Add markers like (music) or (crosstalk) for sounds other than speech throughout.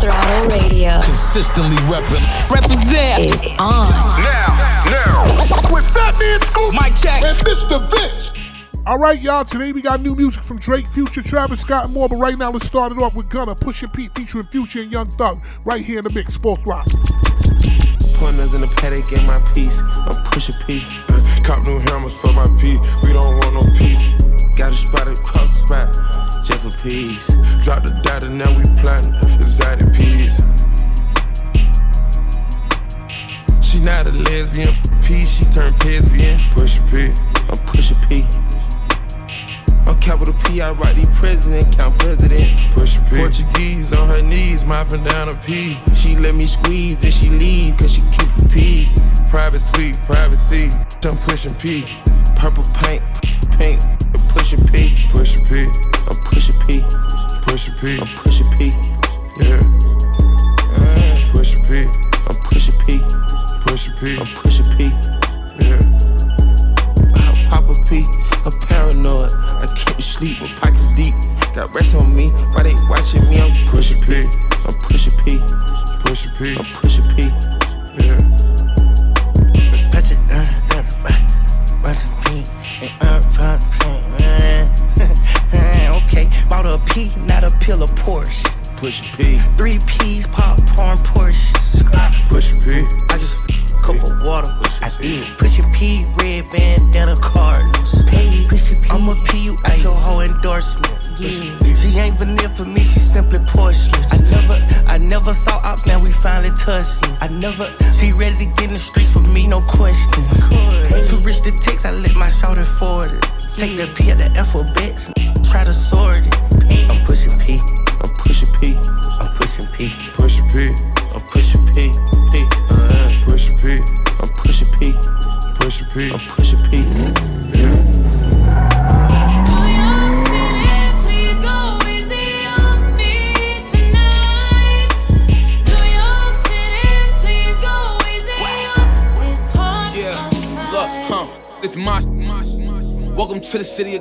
Throttle Radio. Consistently repping. Represent is on. Now, now. With Fatman Scoop. Mic check. And Mr. Vince. All right, y'all. Today we got new music from Drake, Future, Travis Scott, and more. But right now, let's start it off with Gunna, Pusha P, featuring Future and Young Thug, right here in the mix. Fourth rock. Pointers in the paddock in my piece. I'm Pusha P. Cop new hammers for my P. We don't want no peace. Got a spot across the spot. Jeff for peace. Drop the data, now we planting exotic peas. She not a lesbian. P, she turned lesbian. Pusha P. I'm push P. I'm capital P, I write these president, count presidents. Pusha P. Portuguese on her knees, mopping down a P. She let me squeeze and she leave, cause she keep a P. Private suite, privacy. I'm pushing P. Purple paint, paint, pushing P. Pusha P. I'm Pusha P. Pusha P. I'm Pusha P. Yeah. Uh, Pusha P. I'm Pusha P. Pusha P. I'm Pusha P. Yeah. I pop a P. I'm paranoid. I can't sleep. My pockets deep. Got rest on me. Why they watching me? I'm Pusha P. I'm Pusha P. Pusha P. I'm Pusha P. Yeah. Bought a P, not a pill of Porsche. Pusha P. Three P's, popcorn, Porsche. Pusha P. I just cup of water. I did. Push a P, red bandana Cardinals. I'm a P, you at your whole endorsement. Yeah. She ain't vanilla for me, she simply porcelain. I never, I never saw ops, now we finally touched. I never,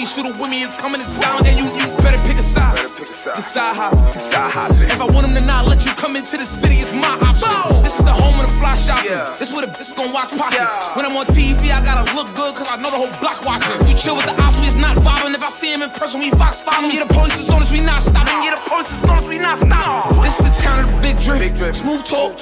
With a shooter with me is coming in silence. And you, you better pick a side. Decide how. If I want them to not let you come into the city, it's my option. This is the home of the fly shopping. This is where the bitch gon' watch pockets. When I'm on TV, I gotta look good, cause I know the whole block watching. You chill with the ops, we is not vibing. If I see him in person, we fox following. Yeah, the police is on us, we not stopping. Yeah, the police is on us, we not stopping. This is the town of the big drip. Smooth talk.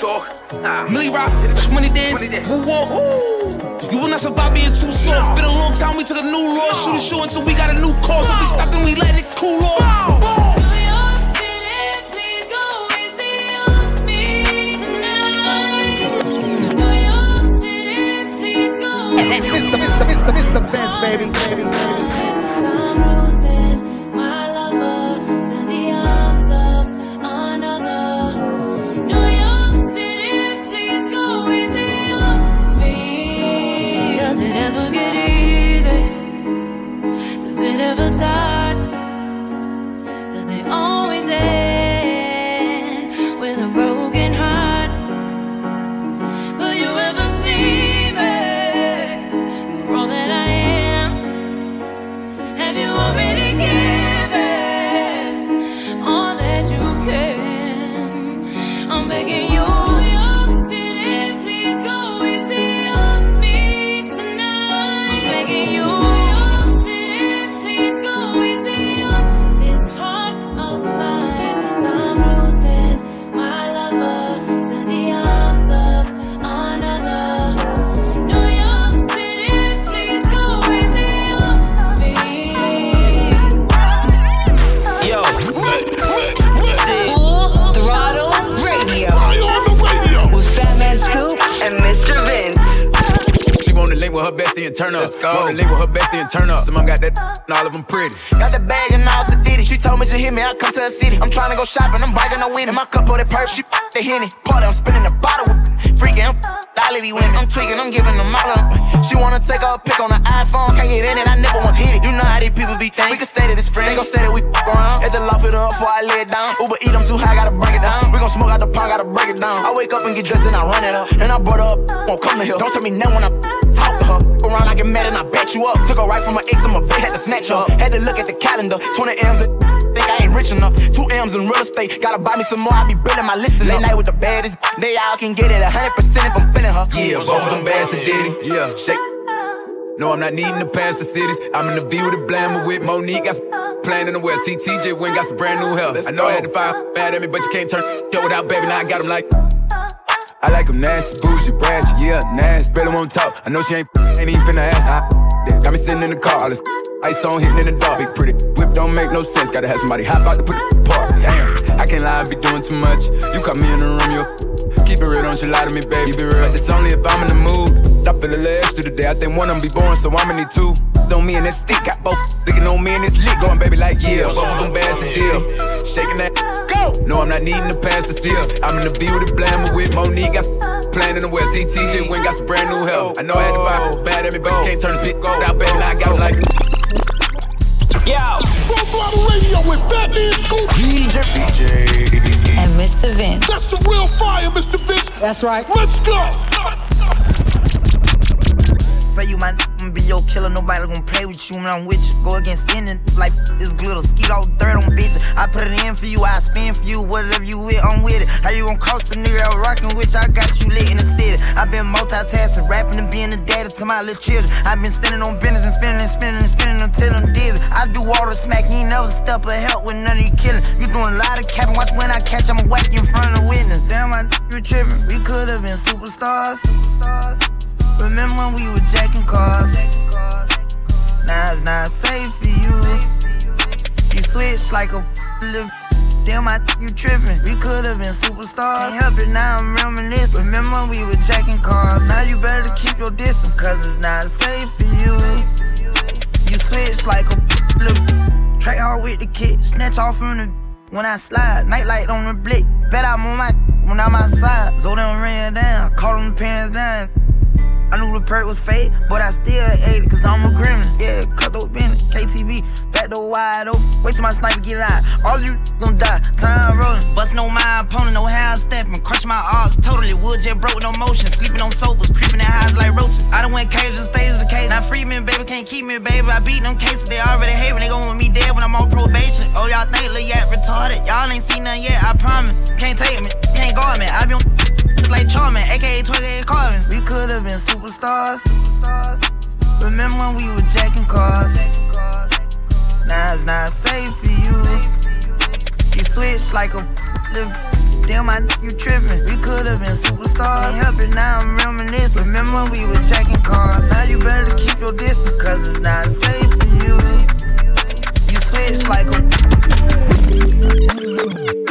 Milly Rock, money dance, woo walk. You will not survive being too soft. Been a long time, we took a new law. Shoot a show until we got a new cause. If we stop, then we let it cool off. Mr. Mr. Mr. Mr. Vince, baby. baby, baby. Link with her bestie and turn up. Some got that, and all of them pretty. Got that bag and all it. She told me to hit me, I come to the city. I'm trying to go shopping, I'm biking no winning. My cup of that perp, she the henny. Party, I'm spinning the bottle. Freaking, Lolly women. I'm tweaking, I'm giving them all up. She wanna take a pic on the iPhone, can't get in it, I never once hit it. You know how these people be thinking. We can stay to this friend, they gon' say that we fuck around. At the loft it up before I lay it down. Uber eat, I'm too high, gotta break it down. We gon' smoke out the pond, gotta break it down. I wake up and get dressed, then I run it up. And I brought her up, won't come to here. Don't tell me no when I talk to her. Around, I get mad and I bet you up. Took her right from my ex, I'm a vet, had to snatch her. Had to look at the calendar, 20 M's and I ain't rich enough. Two M's in real estate, gotta buy me some more. I be building my list. Late night with the baddest, they all can get it 100% if I'm feeling her. Yeah, both of them bad to Diddy. Yeah, shake. No, I'm not needing the pass for cities. I'm in the V with a blammer with Monique. Got some plan in the well. TTJ went got some brand new hell. I know I had to find bad at me, but you can't turn shit without baby. Now I got him like. I like them nasty, bougie, ratchet, yeah, nasty. Better won't talk. I know she ain't, ain't even finna ask. I, yeah, got me sitting in the car, all this ice on hitting in the dark. Big pretty whip don't make no sense. Gotta have somebody hop out to put it apart. Damn, I can't lie, I be doing too much. You caught me in the room, you keep it real, don't you lie to me, baby. Be real. It's only if I'm in the mood. I feel a little extra today. I think one of them be born, so I'ma need two. On me and that stick, got both licking on me and this lick. Going baby like yeah, both of them bands to deal. Shaking that go. No, I'm not needing the pass for seal. I'm in the V with the blammer with Monique. Got playing in the well. TTJ went got some brand new help. I know I had to find bad me, but you can't turn the pit go baby. Now I got like. Yo. Full Throttle Radio with Fatman Scoop. DJ. DJ. And Mr. Vince. That's the real fire, Mr. Vince. That's right. Let's go. Your killer, nobody gon' play with you when I'm with you. Go against any like this glitter, skeet all dirt on bitches. I put it in for you, I spin for you, whatever you with, I'm with it. How you gon' cost a nigga out rockin' you? I got you lit in the city. I been multitasking, rapping and being the daddy to my little children. I been spinning on business and spinning and spinning and spinning until I'm dizzy. I do all the smack, you ain't never step or help with none of you killing. You doing a lot of capping, watch when I catch, I'ma whack in front of witness. Damn, I you trippin'. We could've been superstars. superstars. Remember when we were jacking cars? Now it's not safe for you. You switch like a little. Damn, I you trippin'. We could've been superstars. Can't help it, now I'm reminiscing. Remember when we were jacking cars? Now you better keep your distance, cause it's not safe for you. You switch like a little. Track hard with the kid, snatch off from the. When I slide, nightlight on the blick. Bet I'm on my when I'm outside. Them ran down, caught them pants down. I knew the perk was fake, but I still ate it, cause I'm a criminal. Yeah, cut those business, KTV, back door wide open. Wait till my sniper get out. All you gon' die, time rolling. Bustin' on my opponent, no how stepping. Crush my arcs totally, wood jet broke, no motion. Sleeping on sofas, creeping in highs like roaches. I done went cages, and stages of cage. Now free baby, can't keep me, baby. I beat them cases, they already hate me. They gon' want me dead when I'm on probation. Oh, y'all think Lil Yak retarded? Y'all ain't seen nothing yet, I promise. Can't take me, can't guard me. I be on like Charmin, aka 28 Carvin. We could've been superstars. Remember when we were jacking cars? Now it's not safe for you. You switch like a little. Damn, I you trippin'. We could've been superstars. Can't help it, now I'm reminiscing. Remember when we were jacking cars? Now you better keep your distance, cause it's not safe for you. You switch like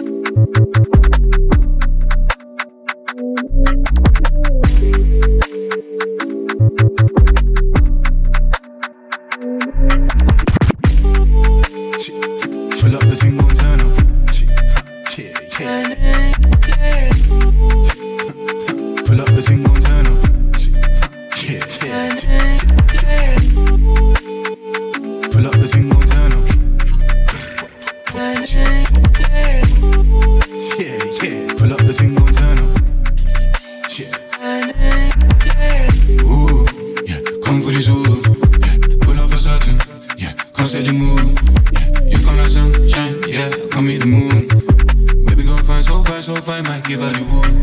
a. Ooh, yeah. This ooh. Yeah. Pull up for certain. Yeah. Yeah. You come sunshine. Yeah. The moon. Baby fine, so fine, so fine. Might give her the woo.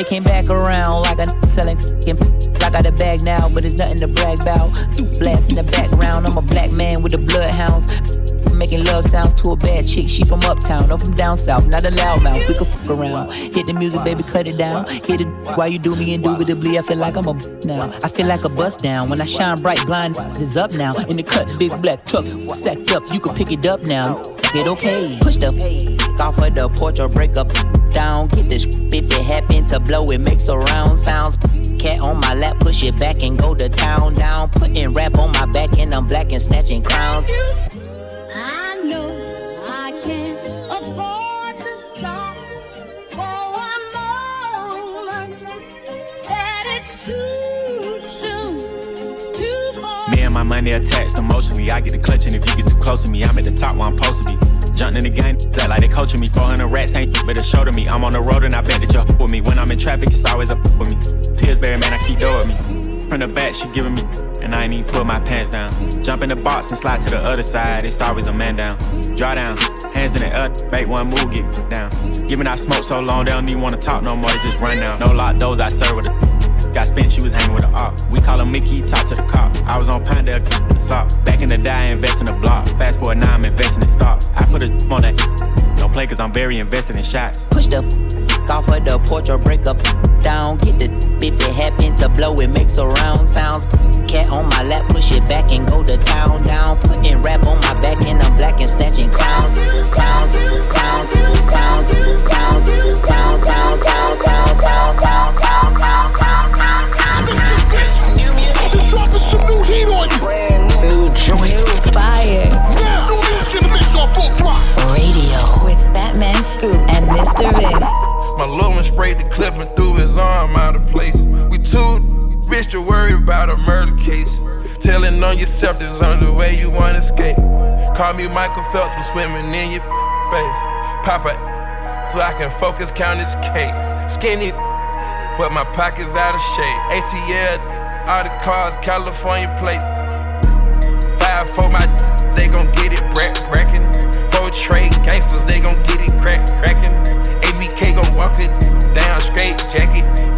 They came back around like a selling. I got a bag now, but it's nothing to brag about. Blast in the background, I'm a black man with the bloodhounds. Making love sounds to a bad chick. She from uptown, or from down south, not a loudmouth. We could fuck around. Hit the music, baby, cut it down. Hit it while you do me indubitably. I feel like I'm a now. I feel like a bust down. When I shine bright, blind is up now. In the cut, big black truck, sacked up. You can pick it up now. Get okay. Push the off of the porch or break up down. Get this if it happen to blow, it makes a round sounds. Cat on my lap, push it back and go to town down. Putting rap on my back and I'm black and snatching crowns. I know I can't afford to stop for one moment. That it's too soon to. Me and my money attached emotionally. I get the clutch, and if you get too close to me, I'm at the top where I'm supposed to be. Jumping in the game, that like they coaching me. 400 rats ain't you but a show to me. I'm on the road and I bet that you're with me. When I'm in traffic, it's always up with me. Pillsbury, man, I keep with me. From the back, she giving me, and I ain't even pull my pants down. Jump in the box and slide to the other side. It's always a man down. Draw down, hands in the air, make one move, get down. Giving out smoke so long, they don't even wanna talk no more. They just run down. No lock doors, I serve with a. Got spent, she was hanging with a op. We call him Mickey, talk to the cop. I was on Pinedale, sock. Back in the day, I invest in the block. Fast forward now, I'm investing in stock. I put a on that. Don't play, cause I'm very invested in shots. Push the off of the porch or break up down. Get the if it happen to blow, it makes a round sounds. Cat on my lap, push it back and go to town down. Putting rap on my back and I'm black and snatching crowns. Crowns, crowns, crowns, crowns, crowns, crowns, crowns, crowns, crowns, crowns, crowns, crowns, crowns, crowns, crowns. New music. Just dropping some new heat on you. Brand new. New fire. Now, new music in the mix on full throttle. Radio with Fatman Scoop and Mr. Vince. My little one sprayed the clip and threw his arm out of place. We too rich to worry about a murder case. Telling on yourself there's only way you wanna escape. Call me Michael Phelps from swimming in your face. Papa, so I can focus, count this cake. Skinny, but my pockets out of shape. ATL, all the cars, California plates. Five for my, they gon' get it brack brackin'. Four trade gangsters, they gon' get it crack crackin' we can't go walking down straight jacket.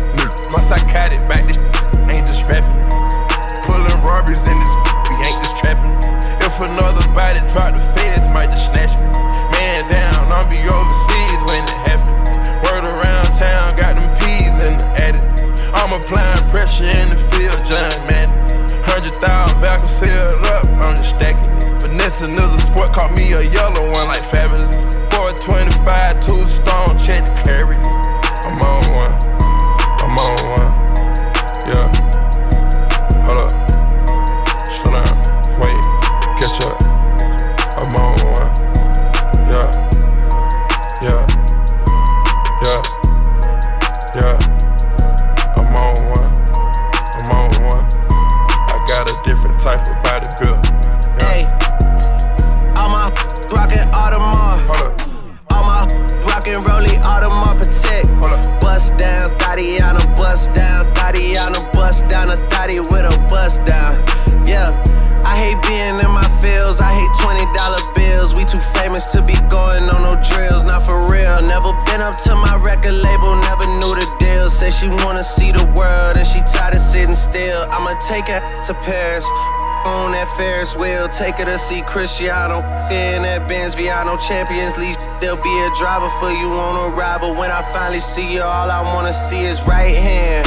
Cristiano. In that Benz Viano Champions League. There'll be a driver for you on arrival. When I finally see you, all I wanna see is right hand,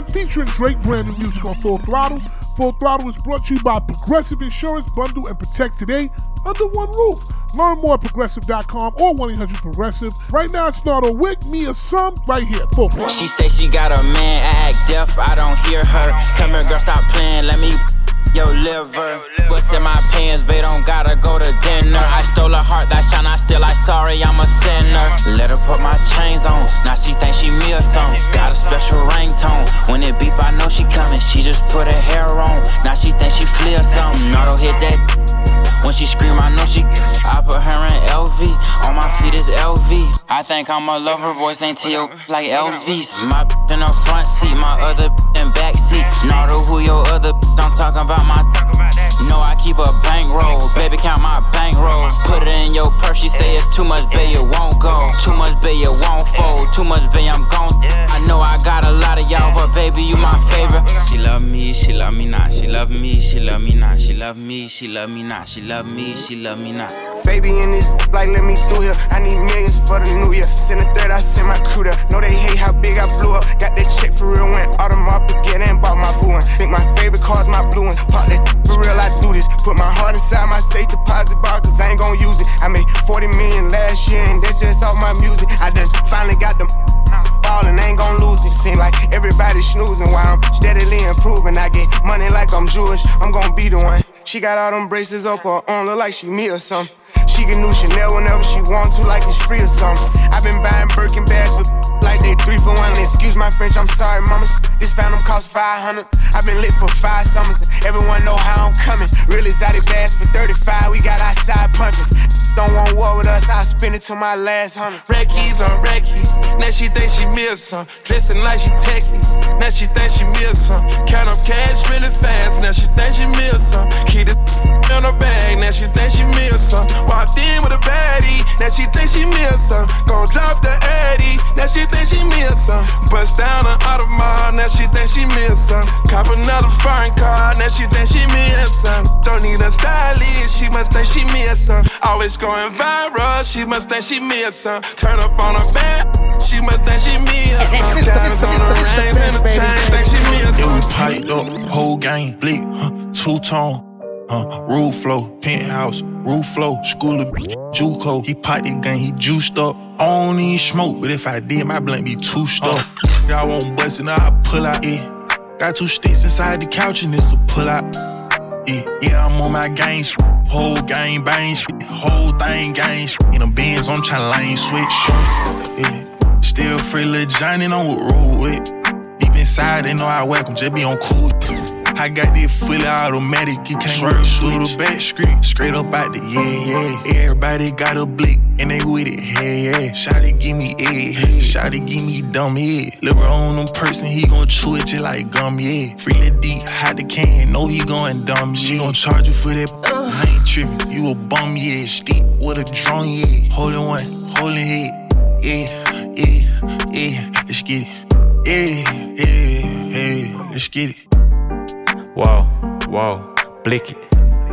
one featuring Drake, brand new music on Full Throttle. Full Throttle is brought to you by Progressive Insurance Bundle and Protect Today eh? under one roof. Learn more at progressive.com or 1 800 Progressive. Right now, it's not a wick, me or some, right here. Full Throttle. She say she got a man, I act deaf, I don't hear her. Come here, girl, stop playing, let me your liver. What's in my pants, babe? Don't gotta go to dinner. I stole her heart, that shine, I still like sorry, I'm a sinner. Let her put my chains on, now she think she me or something. Got a special ringtone. When it beep, I know she coming. She just put her hair on, now she think she flee or something. Auto hit that. (laughs) When she scream, I know she. I put her in LV. On my feet is LV. I think I'm a lover, boys ain't T.O. (laughs) like LVs. My (laughs) in the front seat, my other in back seat. Naruto, who your other? I'm talking about my. No, I keep a bankroll. Baby, count my bankroll. Put it in your purse. She say it's too much, baby, it won't go. Too much, baby, it won't fold. Too much, baby, I'm gone. I know I got baby, you my favorite. She love me, she love me not. She love me, she love me not. She love me, she love me not. She love me, she love me not. Baby in this, (laughs) like let me through here. I need millions for the new year. Send a third, I send my crew there. Know they hate how big I blew up. Got that check for real, went Audemars again and bought my blue one. Think my favorite car's my blue one. Pop that (laughs) for real, I do this. Put my heart inside my safe deposit box, cause I ain't gon' use it. I made 40 million last year, and that's just off my music. I done finally got them ballin', ain't gon' lose it. Seem like everybody snoozing while I'm steadily improving. I get money like I'm Jewish, I'm gon' be the one. She got all them braces up her arm, look like she me or something. She can new Chanel whenever she want to, like it's free or something. i been buying Birkin bags with like they three for one. Excuse my French, I'm sorry, mamas. This phantom cost 500. I've been lit for five summers. Everyone know how I'm coming. Real exotic bags for 35. We got outside pumping. Don't want war with us, I'll spend it till my last hundred. Red keys on red key. Now she think she miss some. Dressing like she techie. Now she think she miss some. Count up cash really fast. Now she think she miss some. Keep the (laughs) in her bag. Now she think she miss some. Walked in with a baddie. Now she think she miss some. Gon' drop the Addy. Now she think she miss some. Bust down an Audemars. Now she think she miss some. Cop another foreign car. Now she think she miss some. Don't need a stylist. She must think she miss some. Always going viral. She must think she miss some. Turn up on her back. She must think she miss some. Diamonds on the rings and the chain. Think she miss Yeah, we piped up, whole gang, blick, huh, two tone, huh, roof flow, penthouse, roof flow, school of Juco. He piped the gun, he juiced up. I don't even smoke, but if I did, my blunt be too stuck. Uh. I won't bust it, now I pull out, yeah. Got two sticks inside the couch and it's a pull out. Yeah, yeah, I'm on my gang shit. Whole gang bang shit. Whole thing gang. In the Benz, I'm tryna lane switch. Yeah. Still free little Johnny, know what roll with. Deep inside, they know I whack 'em, just be on cool. I got this fully automatic, you can't Swerve through the back street, straight up out the yeah, yeah. Everybody got a blick, and they with it, hey, yeah. Shotty give me egg, hey. Shotty give me dumb head. Liver on them person, he gon' chew it just like gum, yeah. Free the deep, hide the can, know he going dumb, She gon' charge you for that, I ain't trippin'. You a bum, yeah. Steep with a drum, yeah. Holding one, holding head, yeah, yeah, yeah. Let's get it, yeah, yeah, yeah. Let's get it. Whoa, whoa, blick it.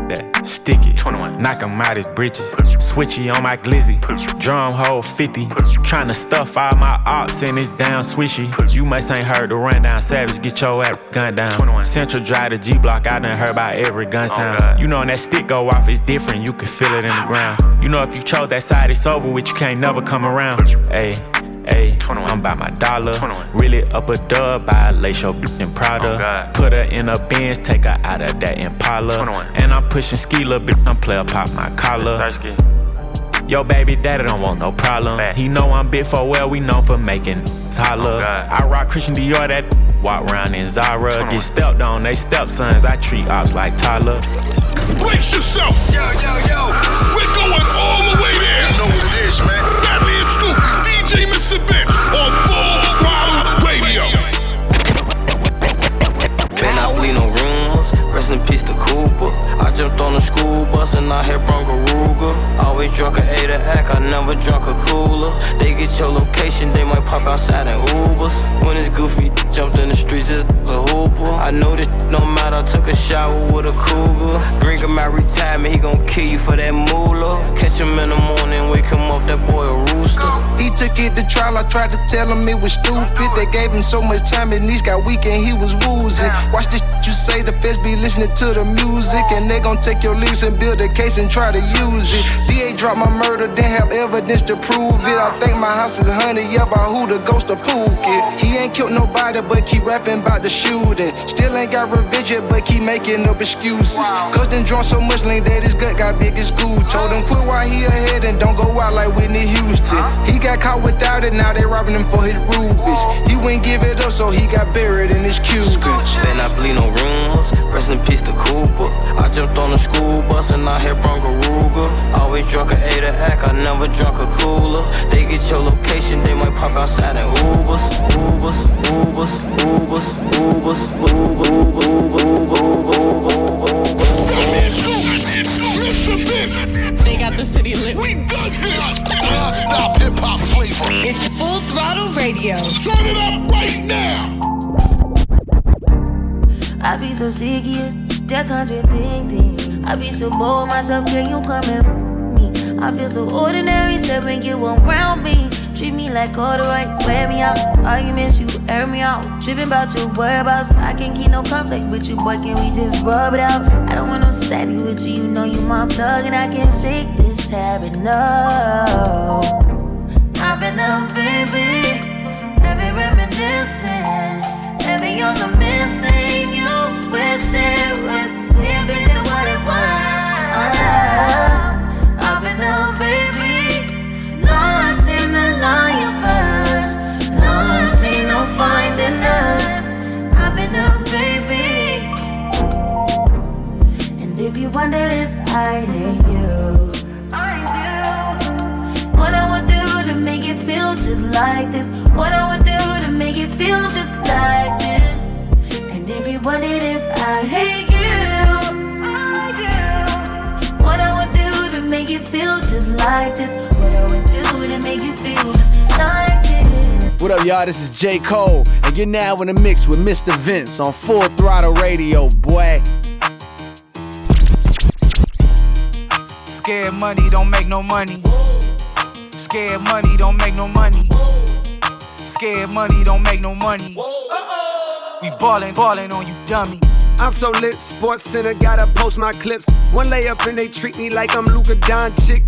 That stick it. 21. Knock him out his britches. Switchy on my glizzy. Drum hole 50. Tryna stuff all my ops and it's down swishy. You must ain't heard the rundown. Savage, get your ass gun down. Central drive to G block. I done heard about every gun oh, sound. you know when that stick go off, it's different. You can feel it in the ground. You know if you chose that side, it's over with. You can't never come around. Hey. Ayy, I'm by my dollar. Really up a dub, buy a lace your bitch in Prada. Put her in a Benz, take her out of that Impala. And I'm pushing ski, little bitch, I'm player pop my collar. Yo, baby daddy don't want no problem. He know I'm big for well, we known for making holler. I rock Christian Dior, that walk around in Zara. Get stepped on, they stepsons. I treat ops like Tyler. Brace yourself! Yo, yo, yo! Rest in peace to Cooper. I jumped on the school bus and I hit Bronco Ruger. Always drunk a A to act, I never drunk a cooler. They get your location, they might pop outside in Ubers. When it's goofy, jumped in the streets, it's a hooper. I know this no matter, I took a shower with a cougar. Bring him out retirement, he gon' kill you for that moolah. Catch him in the morning, wake him up, that boy a rooster. He took it to trial, I tried to tell him it was stupid. They gave him so much time, and knees got weak and he was woozing. Watch this you say, the feds be listening to the music. And they gon' take your lyrics and build a case and try to use it. DA dropped my murder, didn't have evidence to prove it. I think my house is honey, yeah, by who the ghost of Pookie. He ain't killed nobody, but keep rapping about the shooting. Still ain't got revenge yet, but keep making up excuses. Cause then drunk so much lean that his gut got big as Gucci. Told him quit while he ahead and don't go out like Whitney Houston. He got caught without it, now they robbing him for his rubies. He wouldn't give it up, so he got buried in his Cuban. Then I bleed no rumors. Rest in peace to Cooper. I jumped on the school bus and I hit Bronco Ruger. Always drunk a A to act, I never drunk a cooler. They get your location, they might pop outside in Ubers. Ubers, Ubers, Ubers, Ubers, Uber, Uber, Uber, Uber, Uber, Mr. Vince, They got the city lit. we done here. Non-stop hip hop flavor. It's Full Throttle Radio. Turn it up right now. I be so sick of that contradicting. I be so bored myself, can you come and me? I feel so ordinary, said when you around me. Treat me like right, wear me out. Arguments, you air me out. Tripping about your whereabouts. I can't keep no conflict with you, boy. Can we just rub it out? I don't want no steady with you. You know you my plug, and I can't shake this habit. No, I've been up, baby. Heavy reminiscing. Heavy on the missing. You wish it was different than what it was. I've been up, baby. Lost in the universe. Lost in no finding us. I've been up, baby. And if you wonder if I hate you, what I would do to make it feel just like this. What I would do to make it feel just like this. And if you wondered if I hate you, what I would do to make it feel just like this. What I would do to make it feel just like this. What up, y'all? This is J. Cole, and you're now in the mix with Mr. Vince on Full Throttle Radio, boy. Scared money don't make no money. Scared money don't make no money. Scared money don't make no money. We ballin', ballin' on you dummies. I'm so lit, Sports Center gotta post my clips. One layup and they treat me like I'm Luka Doncic.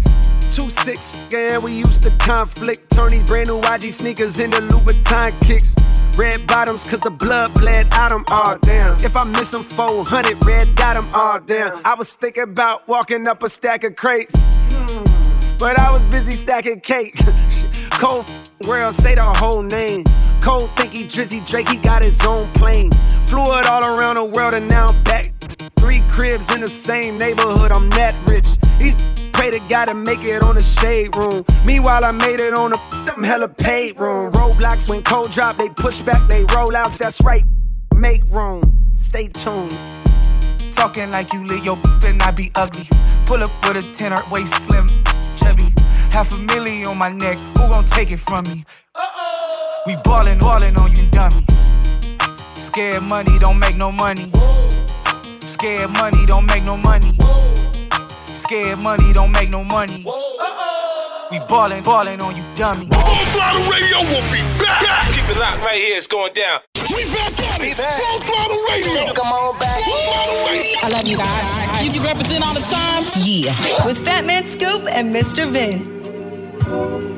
Two six, and we used to conflict. Turn these brand new YG sneakers into Louboutin kicks. Red bottoms, cause the blood bled out 'em all damn. If I miss them 400, red dot 'em all down. I was thinking about walking up a stack of crates. But I was busy stacking cake. (laughs) Cold world, say the whole name. Cold think he Drizzy Drake, he got his own plane. Flew it all around the world and now I'm back. Three cribs in the same neighborhood, I'm that rich. These pray to God to make it on the shade room. Meanwhile, I made it on the them hella paid room. Roadblocks when cold drop, they push back, they roll outs. That's right. Make room. Stay tuned. Talking like you lit your and I be ugly. Pull up with a 10 heart waist slim, chubby. Half a million on my neck, who gon' take it from me? Uh-oh. We ballin', ballin' on you dummies. Scared money don't make no money. Scared money don't make no money. Scared money don't make no money. We ballin', ballin' on you dummies. Full Throttle Radio will be back. Keep it locked right here. It's going down. We back at it. Full Throttle Radio. Come on back. Full Throttle Radio. I love you guys. You, you represent all the time. Yeah. With Fatman Scoop and Mr. Vince.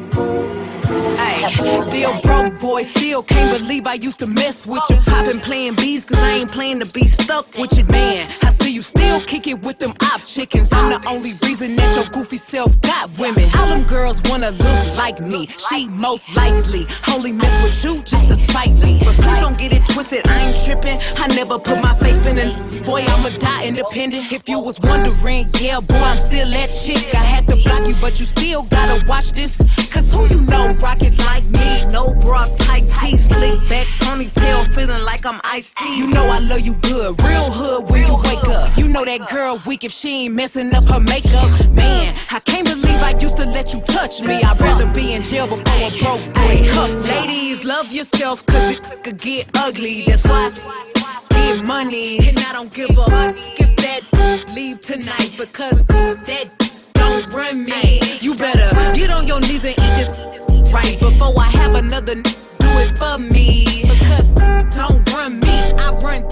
Ay, still broke boy, still can't believe I used to mess with you. I've playing B's cause I ain't playing to be stuck with you. Man, I See, you still kick it with them op chickens. I'm the only reason that your goofy self got women. All them girls wanna look like me. She most likely only mess with you just to spite me. But please don't get it twisted, I ain't trippin'. I never put my faith in it. Boy, I'ma die independent. If you was wondering, yeah, boy, I'm still that chick. I had to block you, but you still gotta watch this. Cause who you know rocket like me? No bra, tight tee, slick back, ponytail, feeling like I'm iced tea. You know I love you good, real hood when you wake up. You know that girl weak if she ain't messing up her makeup. Man, I can't believe I used to let you touch me. I'd rather be in jail before a broke boy cuff. Ladies, love yourself, cause it could get ugly. That's why I get money, and I don't give a give that leave tonight because that run me. You better get on your knees and eat this right before I have another do it for me. Because don't run me, I run.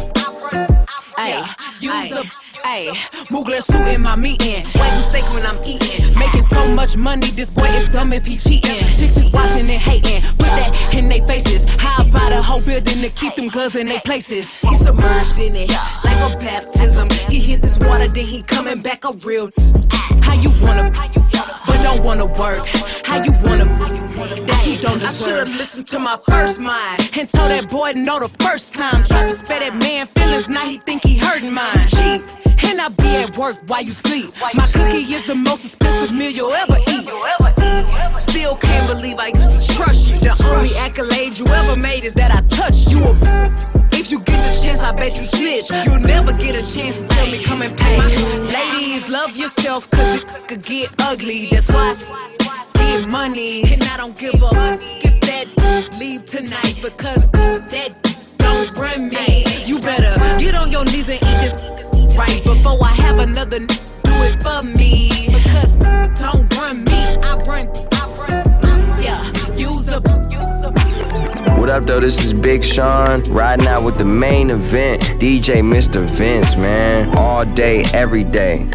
Ay, use a Ayy, Mugler suiting my meeting. Wagyu steak when I'm eating. Making so much money, this boy is dumb if he cheating. Chicks is watching and hating. Put that in their building to keep them girls in their places? He submerged in it like a baptism. He hit this water, then he coming back a real. How you wanna, but don't wanna work? How you wanna, that you don't deserve? I should've listened to my first mind and told that boy no the first time. Tried to spare that man feelings, now he think he hurting mine. Cheap. And I be at work while you sleep. My cookie is the most expensive meal you'll ever eat. Still can't believe I used to trust you. The only accolade you ever made is that I touched you. If you get the chance, I bet you snitch. You'll never get a chance to tell me come and pay. Ladies, love yourself, cause it could get ugly. That's why I get money. And I don't give a give that leave tonight because that don't run me. You better get on your knees and eat this right before I have another do it for me. Because don't run me, I run, I run. Yeah, use a. What up, though? This is Big Sean riding out with the main event. DJ Mr. Vince, man. All day, every day.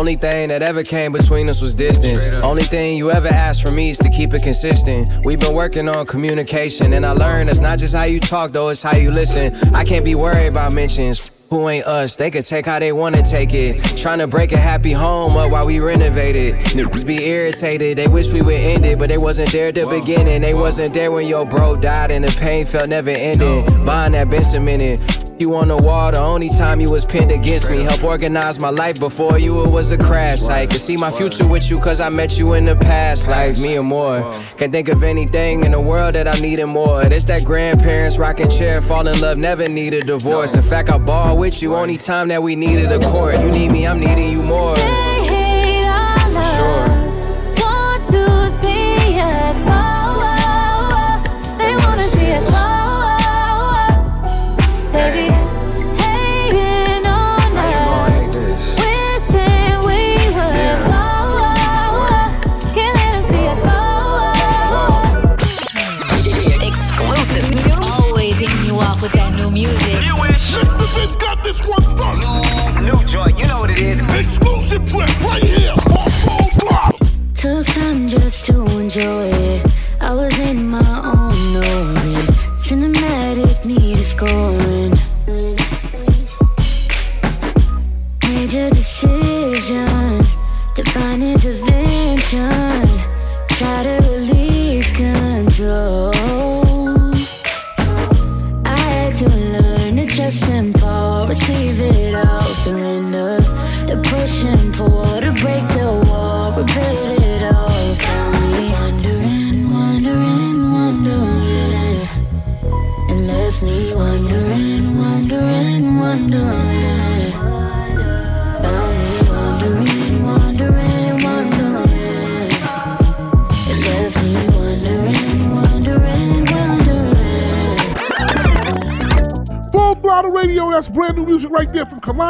Only thing that ever came between us was distance. Only thing you ever asked from me is to keep it consistent. We've been working on communication, and I learned it's not just how you talk, though, it's how you listen. I can't be worried about mentions. Who ain't us? They could take how they wanna take it. Trying to break a happy home up while we renovate it. Niggas be irritated, they wish we would end it, but they wasn't there at the beginning. They wasn't there when your bro died and the pain felt never ending. Buying that been cemented. You on the wall, the only time you was pinned against me. Help organize my life before you, it was a crash I Could see my future with you, cause I met you in the past life, me and more. Can't think of anything in the world that I needed more. It's that grandparents rocking chair, fall in love, never need a divorce. In fact, I ball with you only time that we needed a court. You need me, I'm needing you more. New music. Mr. Vince got this one first. New, new joint, you know what it is. Exclusive track right here on Full Took time just to enjoy it.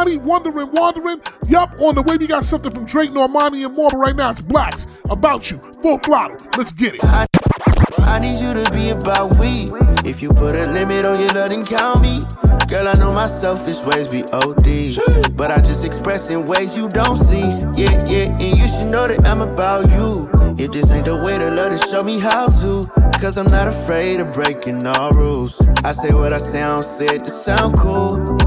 Kalani, Wondering, Wandering. Yup, on the way we got something from Drake, Normani, and more, but right now it's Blacks. About You, Full Throttle. Let's get it. I, need you to be about we. If you put a limit on your love, then count me. Girl, I know my selfish ways be OD. But I just express in ways you don't see. Yeah, yeah, and you should know that I'm about you. If this ain't the way to love, then show me how to. Cause I'm not afraid of breaking all rules. I say what I sound, say it to sound cool.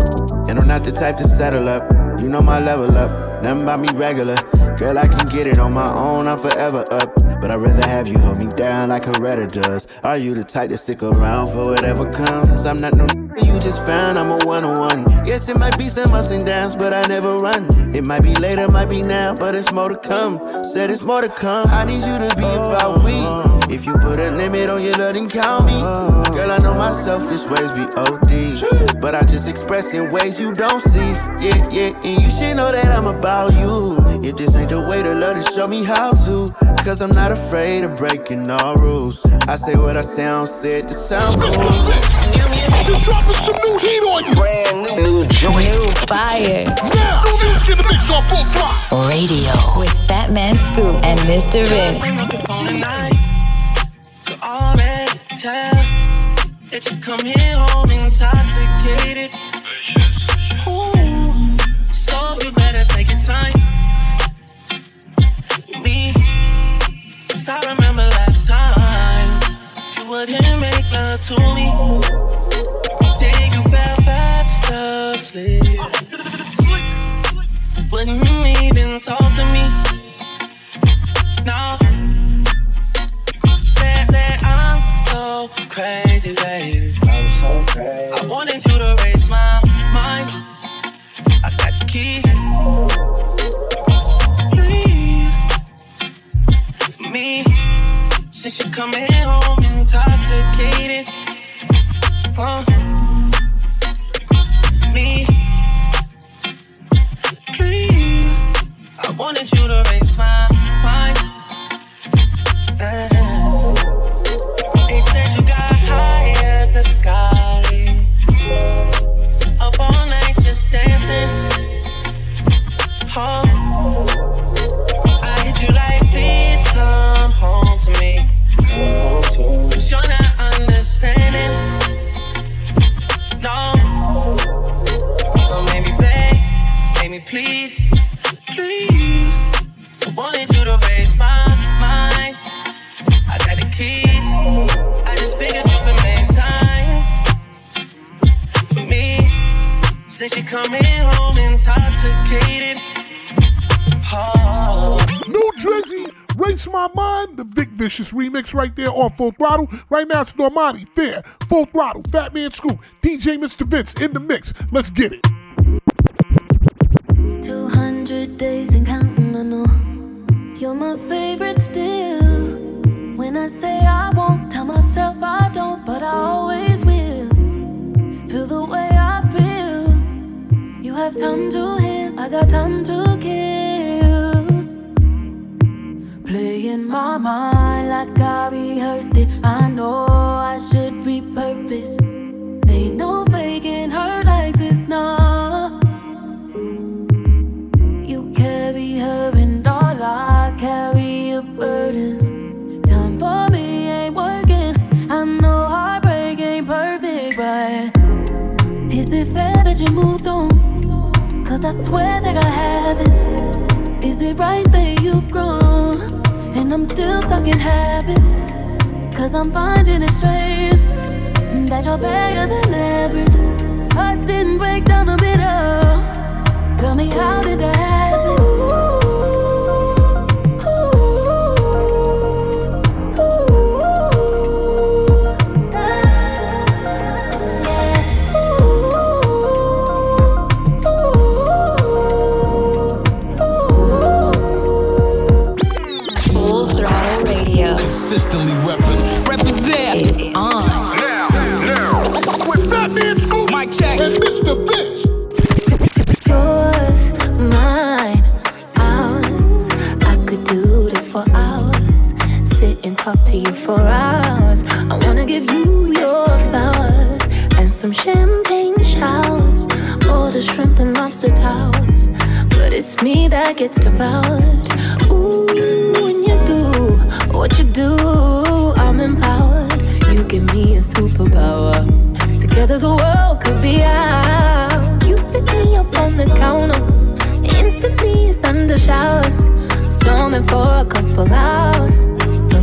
And I'm not the type to settle up. You know my level up, nothing about me regular. Girl, I can get it on my own, I'm forever up. But I'd rather have you hold me down like Coretta does. Are you the type to stick around for whatever comes? I'm not no you just found, I'm a one on one. Yes, it might be some ups and downs, but I never run. It might be later, might be now, but it's more to come. Said it's more to come. I need you to be about we. If you put a limit on your love, then count me. Girl, I know my selfish ways be OD. But I just express in ways you don't see. Yeah, yeah, and you should know that I'm about you. If this ain't the way to love, then show me how to. Cause I'm not afraid of breaking all rules. I say what I sound, said to sound cool. Just dropping some new heat on you. Brand new, new joint. New fire. Now, new music in the mix on full throttle. Radio with Fatman Scoop and Mr. Vince. already tell that you come here home intoxicated. Ooh, so you better take your time me. Cause I remember last time you wouldn't make love to me. Then you fell fast asleep. Wouldn't even talk to me. No. So crazy, baby. I'm so crazy. I wanted you to raise my mind. I got the keys. Please, me, since you're coming home intoxicated. Uh, me, please, I wanted you to raise my mind. Uh, Right there on Full Throttle. Right now it's Normani, Fair, Full Throttle, Fatman Scoop, DJ Mr. Vince in the mix. Let's get it. 200 days and counting, I know you're my favorite still. When I say I won't, tell myself I don't, but I always will. Feel the way I feel. You have time to heal, I got time to kill. Play in my mind like I rehearsed it. I know I should repurpose. Ain't no faking her like this, nah. You carry her and all I carry your burdens. Time for me ain't working. I know heartbreak ain't perfect, but is it fair that you moved on? Cause I swear that I haven't. Is it right that you've grown? And I'm still stuck in habits. Cause I'm finding it strange that you're better than average. Hearts didn't break down the middle. Tell me how did that happen? for hours. I wanna give you your flowers and some champagne showers, all the shrimp and lobster towers. But it's me that gets devoured. Ooh, when you do what you do, I'm empowered. You give me a superpower. Together the world could be ours. You sit me up on the counter. Instantly it's thunder showers. Storming for a couple hours.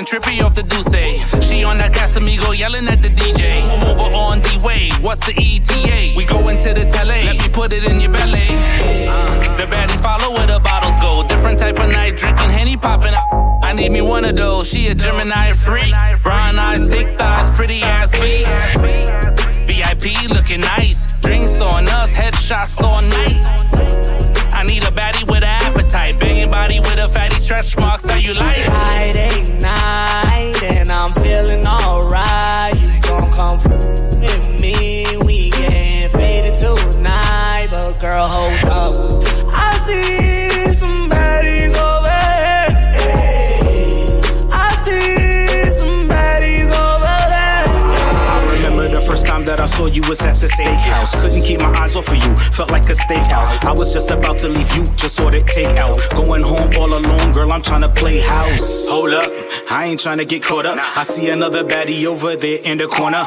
Acting trippy off the Duce. She on that Casamigo yelling at the DJ. Uber on the way, what's the ETA? We go into the tele, let me put it in your belly. Uh, the baddies follow where the bottles go. Different type of night, drinking Henny popping out. I need me one of those. She a Gemini freak. Brown eyes, thick thighs, pretty ass feet. VIP looking nice. Drinks on us, headshots all night. I need a baddie with appetite. With a fatty stretch marks. How you like? Friday night and I'm feeling alright. You gon' come with me? We get faded tonight, but girl, hold up. I see that I saw you was at the steakhouse. Couldn't keep my eyes off of you, felt like a stakeout. I was just about to leave you, just ordered takeout. Going home all alone, girl, I'm trying to play house. Hold up, I ain't trying to get caught up. I see another baddie over there in the corner.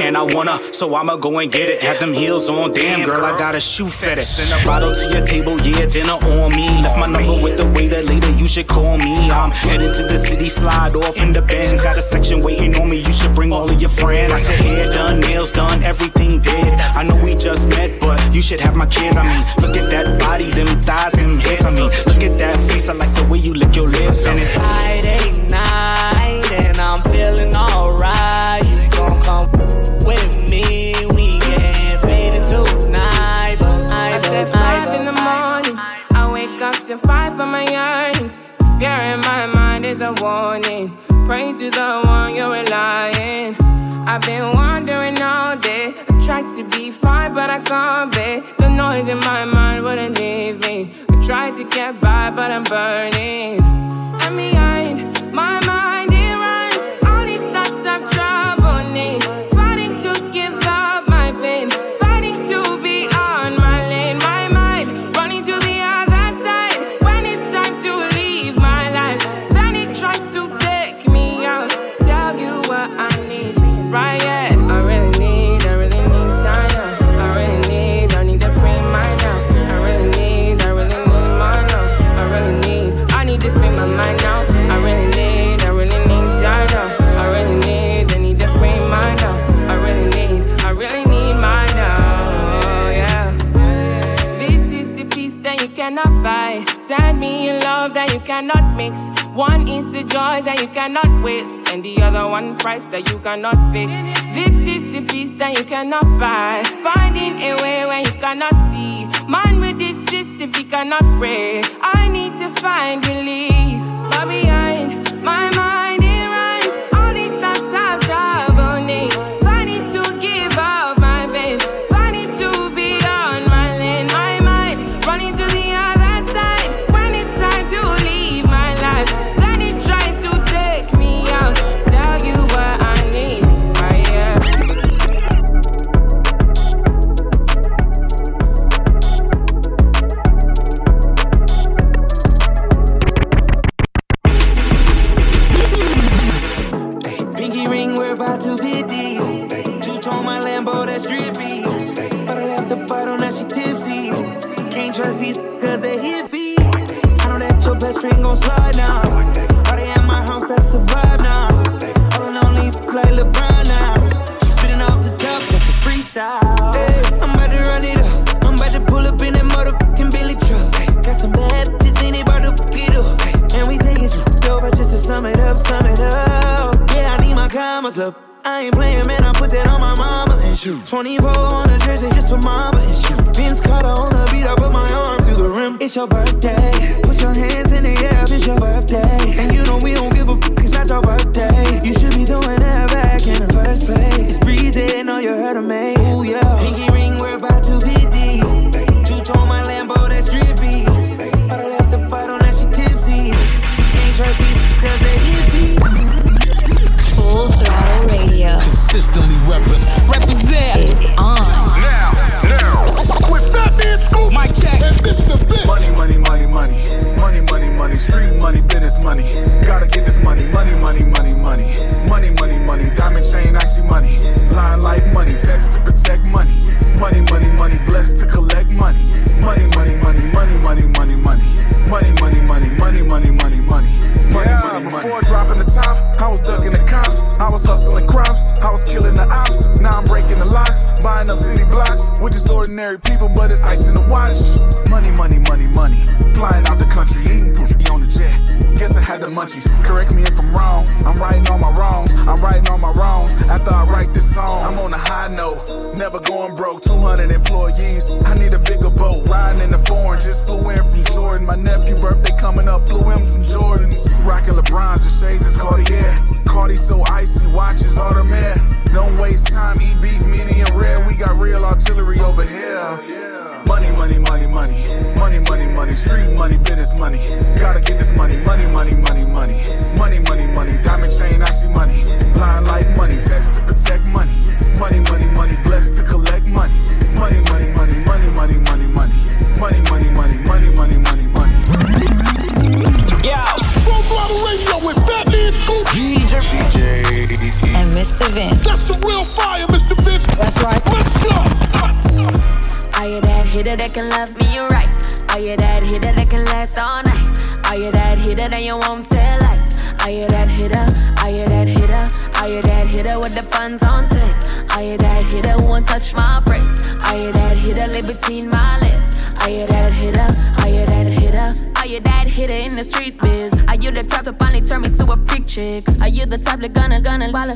And I wanna, so I'ma go and get it. Have them heels on, damn girl, I got a shoe fetish. Send a bottle to your table, yeah, dinner on me. Left my number with the waiter, later you should call me. I'm headed to the city, slide off in the Benz. Got a section waiting on me, you should bring all of your friends. Got your hair done, nails done, everything did. I know we just met, but you should have my kids. I mean, look at that body, them thighs, them hips. I mean, look at that face. I like the way you lick your lips, and it's Friday night and I'm feeling alright. You gon' come with me? We get faded tonight, but I I said five in the morning. I wake up to five for my eyes. Fear in my mind is a warning. Pray to the one you're relying. I've been wandering all day. I tried to be fine, but I can't be. The noise in my mind wouldn't leave me. I tried to get by, but I'm burning. And behind cannot buy. Send me a love that you cannot mix. One is the joy that you cannot waste, and the other one price that you cannot fix. This is the peace that you cannot buy. Finding a way when you cannot see. Man with this system, he cannot pray. I need to find relief.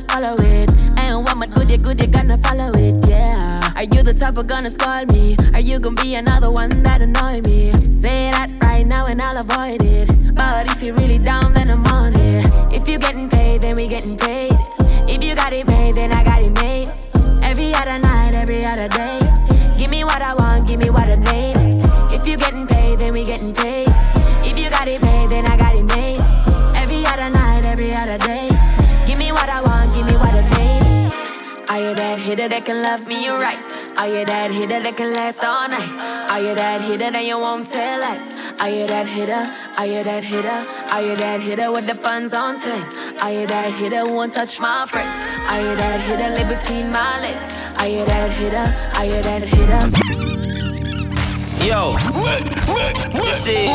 swallow it. And what my goody goody gonna follow it, yeah. Are you the type of gonna spoil me? Are you gonna be another Are you that hitter that can last all night? Are you that hitter that you won't tell us? Are you that hitter? Are you that hitter? Are you that hitter with the funds on ten? Are you that hitter who won't touch my friends? Are you that hitter live between my legs? Are you that hitter? Are you that hitter? Yo, this is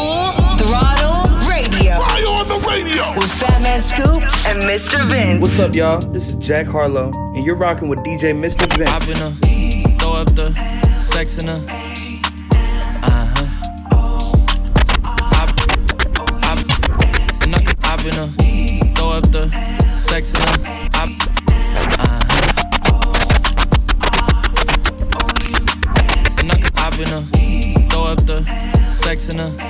Throttle Radio. Fire on the radio with Fatman Scoop and Mr. Vince. What's up, y'all? This is Jack Harlow, and you're rocking with DJ Mr. Vince up the sex in her. Uh huh. I, I, I, in her. Throw up the sex in her. I, uh huh. I, I, in her. Throw up the sex in her.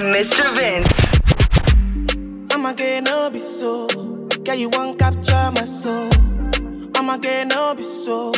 and Mr. Vince. I'ma get no be so. Girl, you won't capture my soul. I'ma get no be so.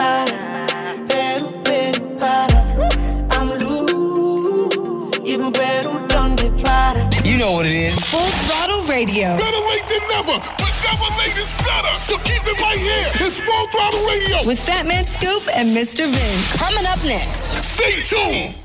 para, Peru, Peru, para. I'm loose, even Peru done the para. You know what it is. Full Throttle Radio. Better late than never, but never late is better. So keep it right here. It's Full Throttle Radio. With Fatman Scoop and Mr. Vince. Coming up next. Stay tuned.